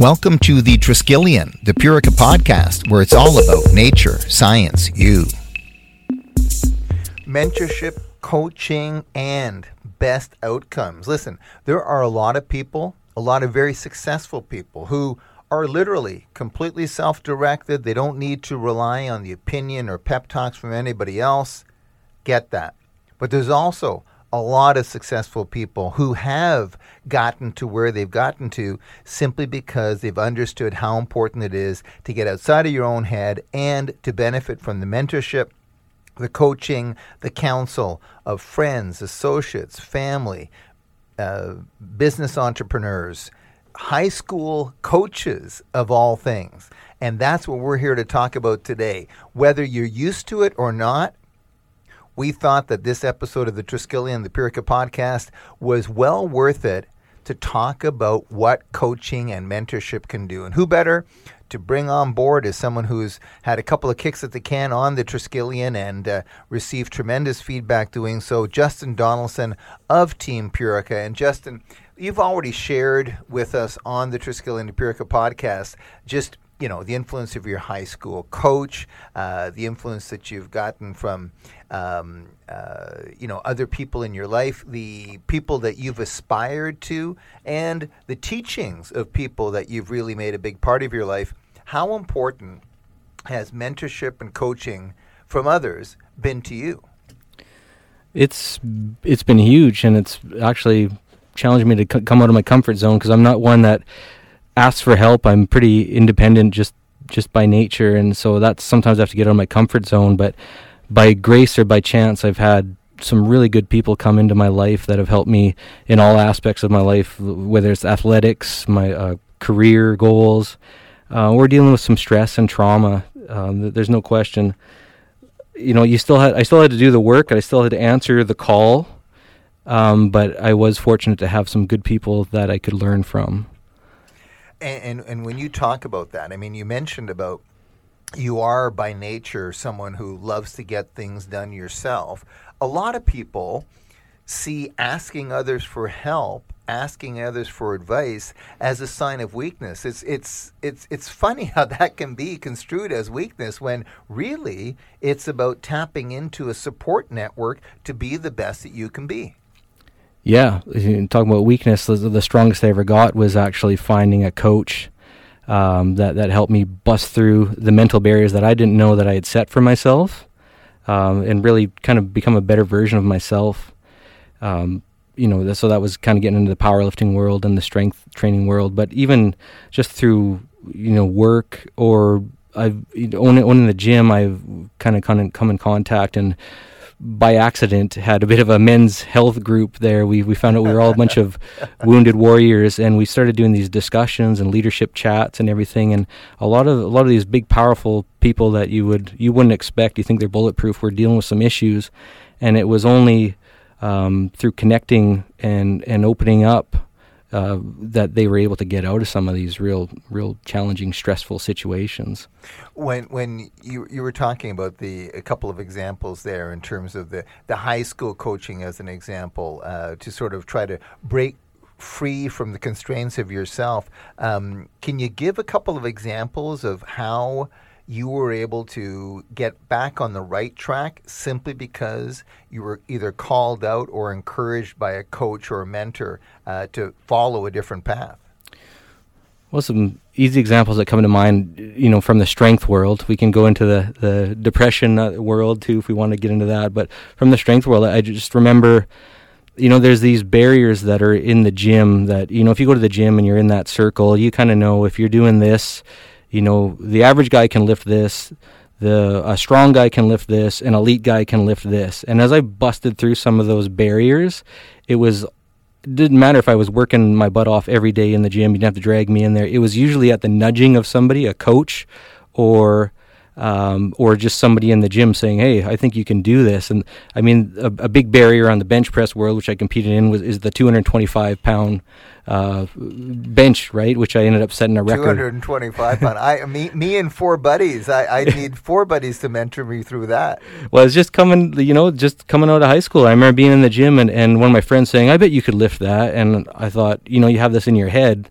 Welcome to the Triskelion, the Purica podcast, where it's all about nature, science, you. Mentorship, coaching, and best outcomes. Listen, there are a lot of people, a lot of very successful people who are literally completely self directed. They don't need to rely on the opinion or pep talks from anybody else. Get that. But there's also a lot of successful people who have gotten to where they've gotten to simply because they've understood how important it is to get outside of your own head and to benefit from the mentorship, the coaching, the counsel of friends, associates, family, uh, business entrepreneurs, high school coaches of all things. And that's what we're here to talk about today. Whether you're used to it or not, we thought that this episode of the Triskelion, the Purica podcast, was well worth it to talk about what coaching and mentorship can do. And who better to bring on board as someone who's had a couple of kicks at the can on the Triskelion and uh, received tremendous feedback doing so, Justin Donaldson of Team Purica. And Justin, you've already shared with us on the Triskelion the Purica podcast just you know the influence of your high school coach, uh, the influence that you've gotten from um, uh, you know other people in your life, the people that you've aspired to, and the teachings of people that you've really made a big part of your life. How important has mentorship and coaching from others been to you? It's it's been huge, and it's actually challenged me to c- come out of my comfort zone because I'm not one that ask for help. I'm pretty independent just just by nature, and so that's sometimes I have to get out of my comfort zone. But by grace or by chance, I've had some really good people come into my life that have helped me in all aspects of my life, whether it's athletics, my uh, career goals. Uh, we're dealing with some stress and trauma. Um, there's no question. You know, you still had I still had to do the work. I still had to answer the call. Um, but I was fortunate to have some good people that I could learn from. And, and, and when you talk about that, I mean, you mentioned about you are by nature someone who loves to get things done yourself. A lot of people see asking others for help, asking others for advice as a sign of weakness. It's it's it's it's funny how that can be construed as weakness when really it's about tapping into a support network to be the best that you can be. Yeah, talking about weakness, the, the, strongest I ever got was actually finding a coach um, that that helped me bust through the mental barriers that I didn't know that I had set for myself, um, and really kind of become a better version of myself. Um, you know, so that was kind of getting into the powerlifting world and the strength training world. But even just through you know work or I've owning the gym, I've kind of come in contact and by accident had a bit of a men's health group there. We we found out we were all a bunch of wounded warriors, and we started doing these discussions and leadership chats and everything. And a lot of a lot of these big, powerful people that you would you wouldn't expect. You think they're bulletproof. We're dealing with some issues, and it was only um, through connecting and and opening up uh, that they were able to get out of some of these real, real challenging, stressful situations. When when you you were talking about the a couple of examples there in terms of the the high school coaching as an example uh, to sort of try to break free from the constraints of yourself. Um, can you give a couple of examples of how? You were able to get back on the right track simply because you were either called out or encouraged by a coach or a mentor uh, to follow a different path? Well, some easy examples that come to mind, you know, from the strength world. We can go into the, the depression uh, world too if we want to get into that. But from the strength world, I just remember, you know, there's these barriers that are in the gym that, you know, if you go to the gym and you're in that circle, you kind of know if you're doing this, you know, the average guy can lift this, the a strong guy can lift this, an elite guy can lift this. And as I busted through some of those barriers, it was it didn't matter if I was working my butt off every day in the gym. You didn't have to drag me in there. It was usually at the nudging of somebody, a coach, or um, or just somebody in the gym saying, "Hey, I think you can do this." And I mean, a, a big barrier on the bench press world, which I competed in, was is the 225 pound uh, bench, right? Which I ended up setting a record. 225 pound. I me me and four buddies. I, I need four buddies to mentor me through that. Well, it's just coming, you know, just coming out of high school. I remember being in the gym and, and one of my friends saying, "I bet you could lift that," and I thought, you know, you have this in your head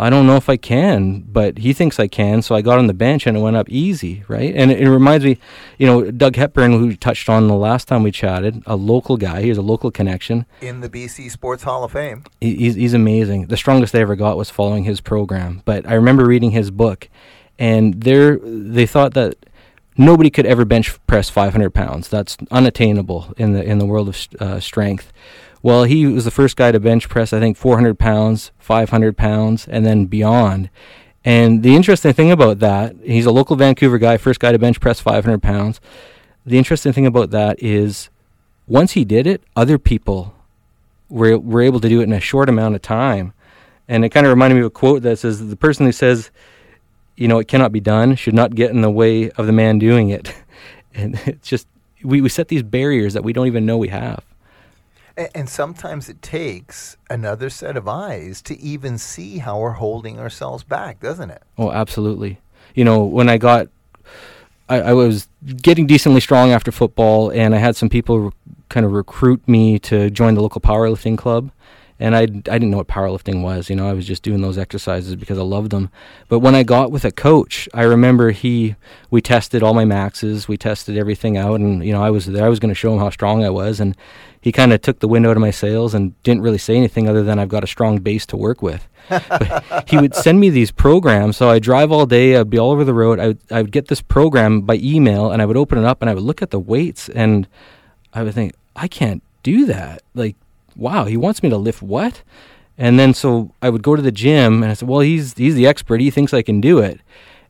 I don't know if I can, but he thinks I can. So I got on the bench and it went up easy, right? And it, it, reminds me, you know, Doug Hepburn, who touched on the last time we chatted, a local guy. He has a local connection. In the BC Sports Hall of Fame. He, he's, he's amazing. The strongest I ever got was following his program. But I remember reading his book, and there they thought that nobody could ever bench press 500 pounds. That's unattainable in the in the world of uh, strength. Well, he was the first guy to bench press, I think, 400 pounds, 500 pounds, and then beyond. And the interesting thing about that, he's a local Vancouver guy, first guy to bench press 500 pounds. The interesting thing about that is once he did it, other people were, were able to do it in a short amount of time. And it kind of reminded me of a quote that says, The person who says, you know, it cannot be done should not get in the way of the man doing it. and it's just, we, we set these barriers that we don't even know we have. And sometimes it takes another set of eyes to even see how we're holding ourselves back, doesn't it? Oh, absolutely. You know, when I got, I, I was getting decently strong after football, and I had some people re- kind of recruit me to join the local powerlifting club and I, I didn't know what powerlifting was. You know, I was just doing those exercises because I loved them. But when I got with a coach, I remember he we tested all my maxes, we tested everything out, and you know, I was there. I was going to show him how strong I was, and he kind of took the wind out of my sails and didn't really say anything other than I've got a strong base to work with. he would send me these programs, so I drive all day. I'd be all over the road. I would, I would get this program by email, and I would open it up, and I would look at the weights, and I would think, I can't do that. Like wow, he wants me to lift what? And then so I would go to the gym and I said, well, he's he's the expert. He thinks I can do it.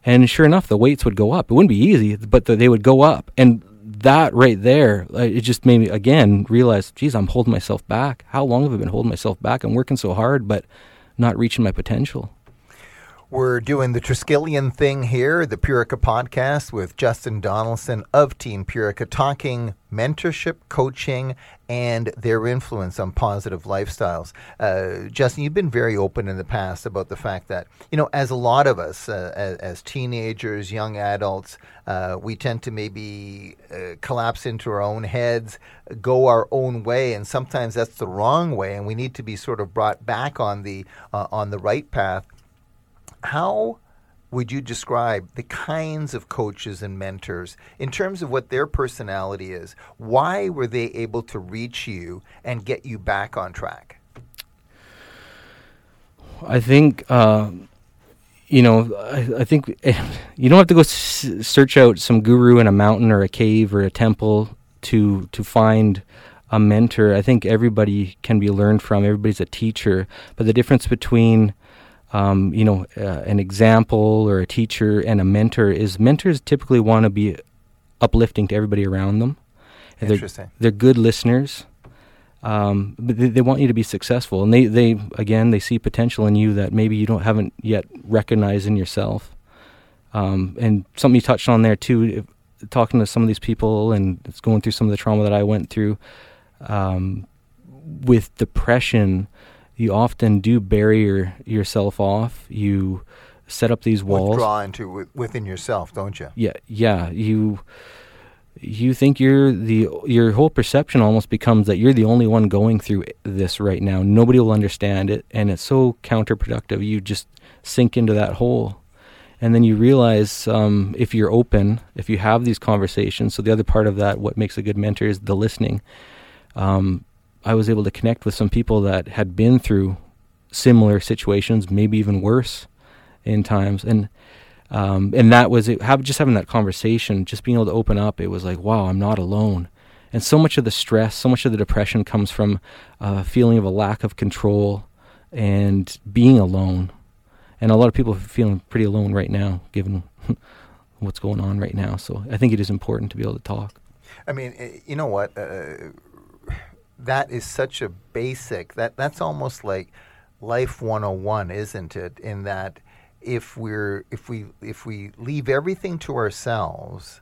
And sure enough, the weights would go up. It wouldn't be easy, but the, they would go up. And that right there, it just made me again realize, geez, I'm holding myself back. How long have I been holding myself back? I'm working so hard, but not reaching my potential. We're doing the Triskelion thing here, the Purica podcast with Justin Donaldson of Team Purica, talking mentorship, coaching, and their influence on positive lifestyles. Uh, Justin, you've been very open in the past about the fact that, you know, as a lot of us, uh, as, as, teenagers, young adults, uh, we tend to maybe uh, collapse into our own heads, go our own way, and sometimes that's the wrong way, and we need to be sort of brought back on the uh, on the right path how would you describe the kinds of coaches and mentors in terms of what their personality is? Why were they able to reach you and get you back on track? I think, uh, you know, I, I, think you don't have to go s- search out some guru in a mountain or a cave or a temple to to find a mentor. I think everybody can be learned from. Everybody's a teacher, but the difference between um, you know, uh, an example or a teacher and a mentor is mentors typically want to be uplifting to everybody around them. Interesting. They're, they're good listeners. Um, but they, they, want you to be successful, and they, they again they see potential in you that maybe you don't haven't yet recognized in yourself. Um, and something you touched on there too, if, talking to some of these people and it's going through some of the trauma that I went through um, with depression you often do bury your, yourself off. You set up these walls. Withdraw into within yourself, don't you? Yeah, yeah. You you think you're the your whole perception almost becomes that you're the only one going through this right now. Nobody will understand it, and it's so counterproductive. You just sink into that hole, and then you realize um, if you're open, if you have these conversations. So the other part of that, what makes a good mentor, is the listening. Um, I was able to connect with some people that had been through similar situations, maybe even worse in times. And um, and that was it. Have, just having that conversation, just being able to open up. It was like, wow, I'm not alone. And so much of the stress, so much of the depression comes from a feeling of a lack of control and being alone. And a lot of people are feeling pretty alone right now, given what's going on right now. So I think it is important to be able to talk. I mean, eh, you know what? Uh, that is such a basic that that's almost like life 101 isn't it? In that if we're if we if we leave everything to ourselves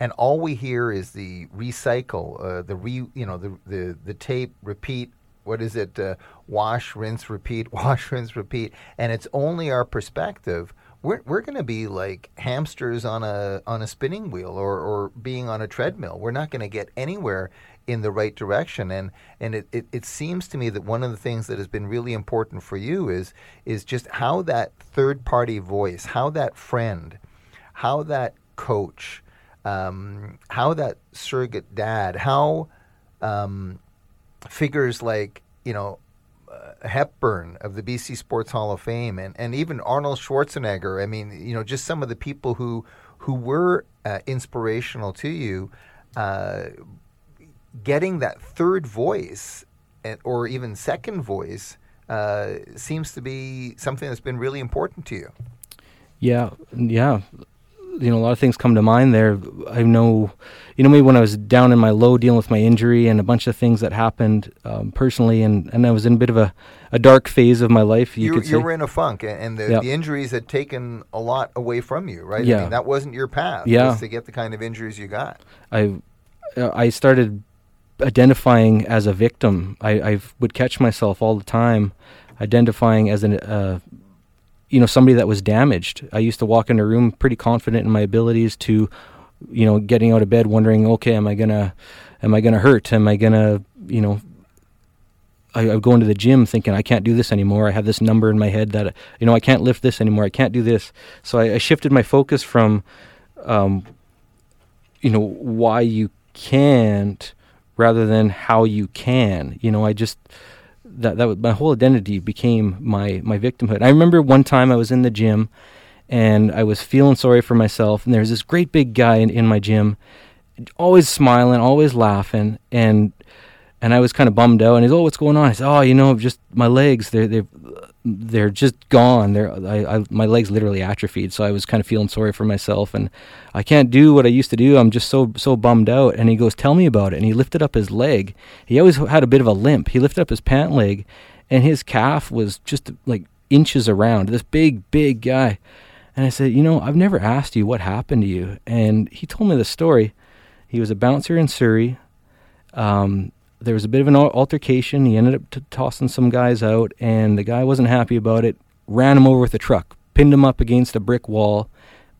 and all we hear is the recycle uh, the re you know the, the the tape repeat what is it uh, wash rinse repeat wash rinse repeat and it's only our perspective we're, we're going to be like hamsters on a on a spinning wheel or, or being on a treadmill. We're not going to get anywhere in the right direction. And and it, it, it seems to me that one of the things that has been really important for you is is just how that third party voice, how that friend, how that coach, um, how that surrogate dad, how um, figures like you know uh, Hepburn of the BC Sports Hall of Fame, and, and even Arnold Schwarzenegger. I mean, you know, just some of the people who who were uh, inspirational to you. Uh, getting that third voice, or even second voice, uh, seems to be something that's been really important to you. Yeah, yeah you know, a lot of things come to mind there. I know, you know, me when I was down in my low dealing with my injury and a bunch of things that happened um, personally, and, and I was in a bit of a, a dark phase of my life. You, you you were in a funk, and the, yep. the injuries had taken a lot away from you, right? Yeah. I mean, that wasn't your path. Yeah. to get the kind of injuries you got. I, uh, I started identifying as a victim. I, I would catch myself all the time identifying as an uh, you know somebody that was damaged. I used to walk in a room pretty confident in my abilities to, you know, getting out of bed, wondering, okay, am I gonna, am I gonna hurt? Am I gonna, you know, I, I go into the gym thinking I can't do this anymore. I have this number in my head that you know I can't lift this anymore. I can't do this. So I, I shifted my focus from, um, you know, why you can't rather than how you can. You know, I just that that was, my whole identity became my my victimhood. I remember one time I was in the gym and I was feeling sorry for myself and there was this great big guy in, in my gym always smiling, always laughing and and I was kind of bummed out and he's oh what's going on? I said, "Oh, you know, just my legs they're they're they're just gone. They're I, I, my legs literally atrophied, so I was kind of feeling sorry for myself, and I can't do what I used to do. I'm just so so bummed out. And he goes, "Tell me about it." And he lifted up his leg. He always had a bit of a limp. He lifted up his pant leg, and his calf was just like inches around. This big big guy. And I said, "You know, I've never asked you what happened to you." And he told me the story. He was a bouncer in Surrey. Um, there was a bit of an altercation. He ended up t- tossing some guys out, and the guy wasn't happy about it. Ran him over with a truck, pinned him up against a brick wall,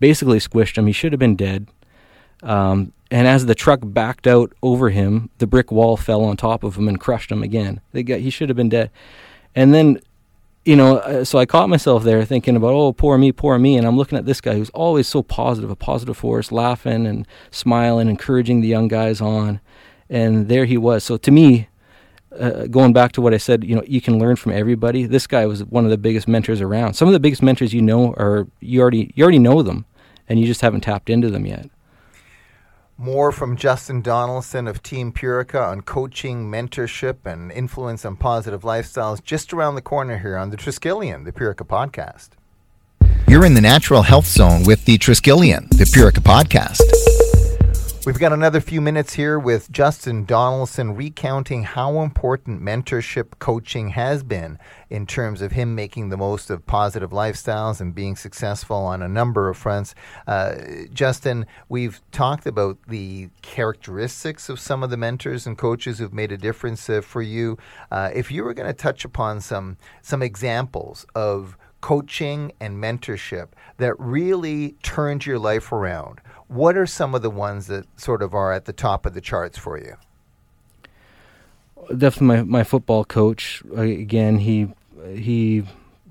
basically squished him. He should have been dead. Um, and as the truck backed out over him, the brick wall fell on top of him and crushed him again. He should have been dead. And then, you know, uh, so I caught myself there thinking about, oh, poor me, poor me. And I'm looking at this guy who's always so positive, a positive force, laughing and smiling, encouraging the young guys on and there he was. So to me, uh, going back to what I said, you know, you can learn from everybody. This guy was one of the biggest mentors around. Some of the biggest mentors you know are you already you already know them, and you just haven't tapped into them yet. More from Justin Donaldson of Team Purica on coaching, mentorship, and influence on positive lifestyles just around the corner here on the Triskelion, the Purica podcast. You're in the natural health zone with the Triskelion, the Purica podcast. We've got another few minutes here with Justin Donaldson recounting how important mentorship coaching has been in terms of him making the most of positive lifestyles and being successful on a number of fronts. Uh, Justin, we've talked about the characteristics of some of the mentors and coaches who've made a difference uh, for you. Uh, if you were going to touch upon some some examples of coaching and mentorship that really turned your life around what are some of the ones that sort of are at the top of the charts for you? Definitely, my, my football coach. Uh, again, he he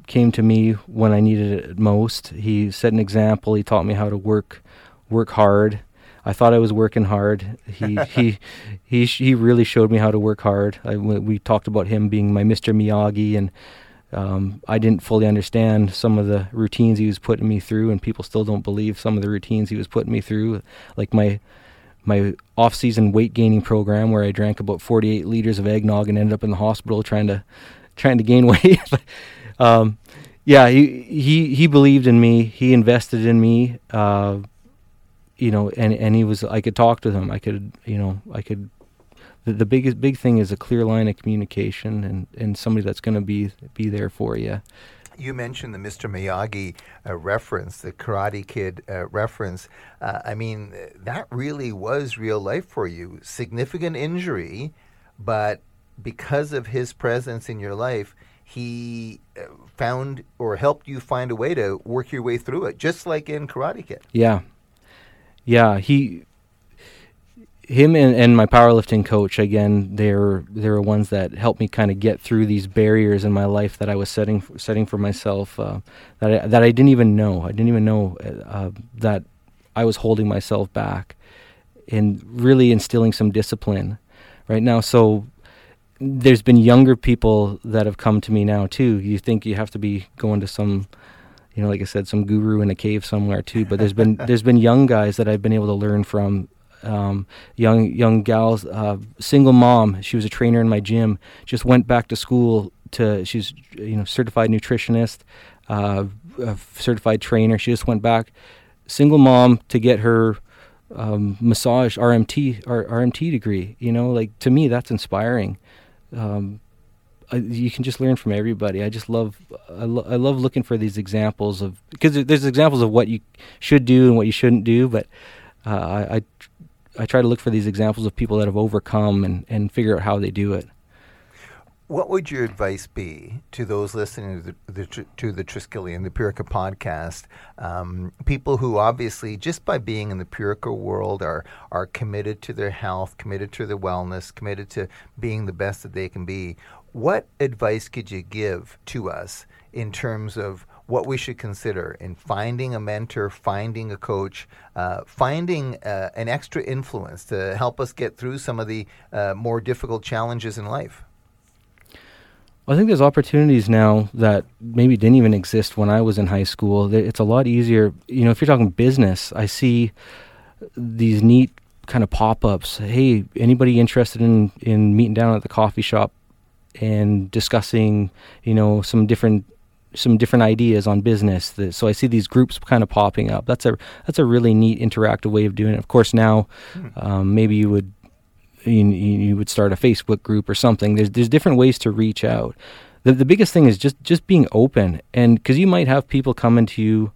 came to me when I needed it most. He set an example. He taught me how to work work hard. I thought I was working hard. He he he he really showed me how to work hard. I, we talked about him being my Mr. Miyagi and um, I didn't fully understand some of the routines he was putting me through, and people still don't believe some of the routines he was putting me through, like my my off-season weight gaining program where I drank about 48 liters of eggnog and ended up in the hospital trying to trying to gain weight. um, yeah, he he he believed in me. He invested in me. Uh, you know, and and he was. I could talk to him. I could, you know, I could the, the biggest big thing is a clear line of communication and, and somebody that's going to be be there for you. You mentioned the Mr. Miyagi uh, reference, the Karate Kid uh, reference. Uh, I mean, that really was real life for you. Significant injury, but because of his presence in your life, he uh, found or helped you find a way to work your way through it, just like in Karate Kid. Yeah, yeah. He him and, and my powerlifting coach again they're they're ones that helped me kind of get through these barriers in my life that I was setting setting for myself uh, that I, that I didn't even know. I didn't even know uh, that I was holding myself back and really instilling some discipline right now. So there's been younger people that have come to me now too. You think you have to be going to some you know like I said some guru in a cave somewhere too but there's been there's been young guys that I've been able to learn from um, young young gals, uh, single mom. She was a trainer in my gym. Just went back to school to. She's you know certified nutritionist, uh, certified trainer. She just went back, single mom to get her um, massage RMT RMT degree. You know, like to me that's inspiring. Um, I, you can just learn from everybody. I just love I, lo- I love looking for these examples of because there's examples of what you should do and what you shouldn't do, but uh, I, I I try to look for these examples of people that have overcome and, and figure out how they do it. What would your advice be to those listening to the, the to the Triskelion, the Purica podcast? Um, people who obviously, just by being in the Purica world, are are committed to their health, committed to their wellness, committed to being the best that they can be. What advice could you give to us in terms of what we should consider in finding a mentor, finding a coach, uh, finding uh, an extra influence to help us get through some of the uh, more difficult challenges in life? I think there's opportunities now that maybe didn't even exist when I was in high school. It's a lot easier. You know, if you're talking business, I see these neat kind of pop-ups. Hey, anybody interested in in meeting down at the coffee shop and discussing, you know, some different some different ideas on business. So I see these groups kind of popping up. That's a that's a really neat interactive way of doing it. Of course, now hmm. um, maybe you would you, you would start a Facebook group or something. There's there's different ways to reach out. The the biggest thing is just just being open, and because you might have people coming to you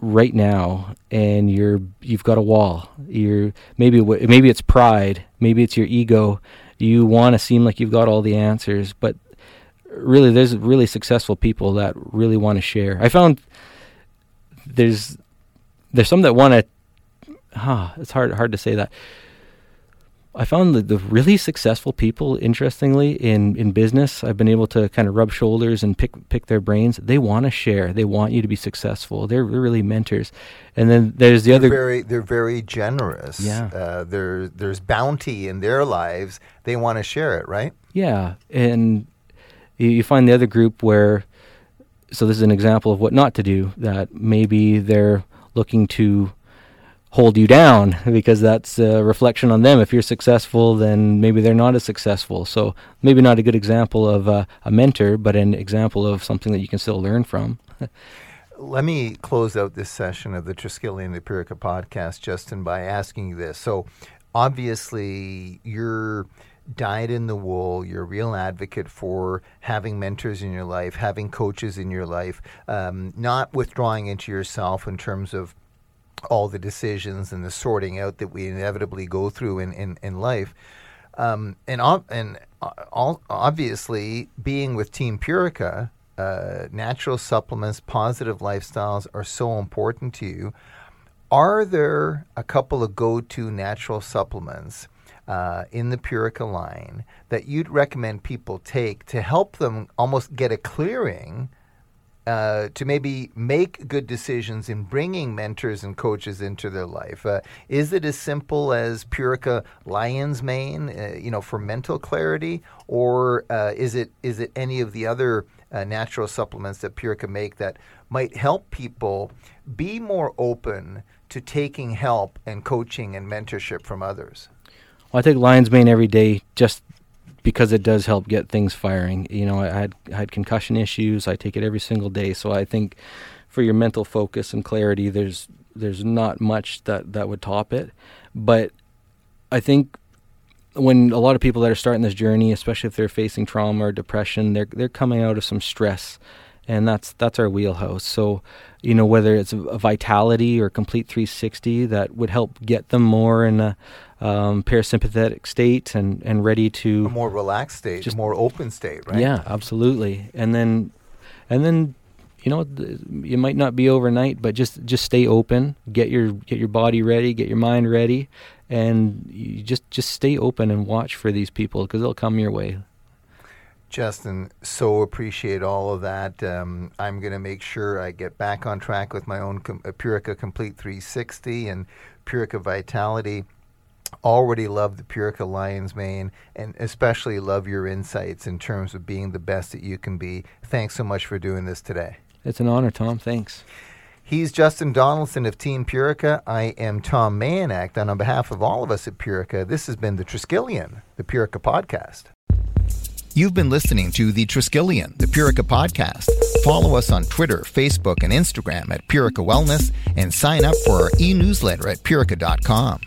right now and you're you've got a wall you're maybe maybe it's pride maybe it's your ego you want to seem like you've got all the answers but really there's really successful people that really want to share. I found there's there's some that want to. Huh, it's hard hard to say that. I found that the really successful people, interestingly, in, in business, I've been able to kind of rub shoulders and pick pick their brains. They want to share. They want you to be successful. They're, they're really mentors. And then there's the they're other. Very, they're very generous. Yeah. Uh, there, there's bounty in their lives. They want to share it, right? Yeah, and you, you find the other group where, so this is an example of what not to do, that maybe they're looking to hold you down because that's a reflection on them. If you're successful, then maybe they're not as successful. So maybe not a good example of a mentor, but an example of something that you can still learn from. Let me close out this session of the Triskelion the Purica podcast, Justin, by asking you this. So obviously, you're dyed in the wool. You're a real advocate for having mentors in your life, having coaches in your life, um, not withdrawing into yourself in terms of all the decisions and the sorting out that we inevitably go through in, in, in life. Um, and and all, obviously, being with Team Purica, uh, natural supplements, positive lifestyles are so important to you. Are there a couple of go to natural supplements uh, in the Purica line that you'd recommend people take to help them almost get a clearing uh, to maybe make good decisions in bringing mentors and coaches into their life? Uh, is it as simple as Purica Lion's Mane, uh, you know, for mental clarity, or uh, is it is it any of the other uh, natural supplements that Purica make that might help people be more open to taking help and coaching and mentorship from others? Well, I take lion's mane every day just because it does help get things firing. You know, I had I had concussion issues. I take it every single day, so I think for your mental focus and clarity, there's there's not much that that would top it. But I think when a lot of people that are starting this journey, especially if they're facing trauma or depression, they're they're coming out of some stress, and that's that's our wheelhouse. So, you know, whether it's a vitality or complete 360, that would help get them more in a um, parasympathetic state and, and ready to a more relaxed state, just, a more open state, right? Yeah, absolutely. And then, and then, you know, it might not be overnight, but just just stay open, get your get your body ready, get your mind ready, and you just just stay open and watch for these people because they'll come your way. Justin, so appreciate all of that. Um, I'm going to make sure I get back on track with my own com- Purica Complete 360 and Purica Vitality. Already love the Purica Lion's Mane and especially love your insights in terms of being the best that you can be. Thanks so much for doing this today. It's an honor, Tom. Thanks. He's Justin Donaldson of Team Purica. I am Tom Mayanak. And on behalf of all of us at Purica, this has been the Triskelion, the Purica podcast. You've been listening to The Triskelion, the Purica podcast. Follow us on Twitter, Facebook, and Instagram at Purica Wellness and sign up for our e newsletter at purica.com.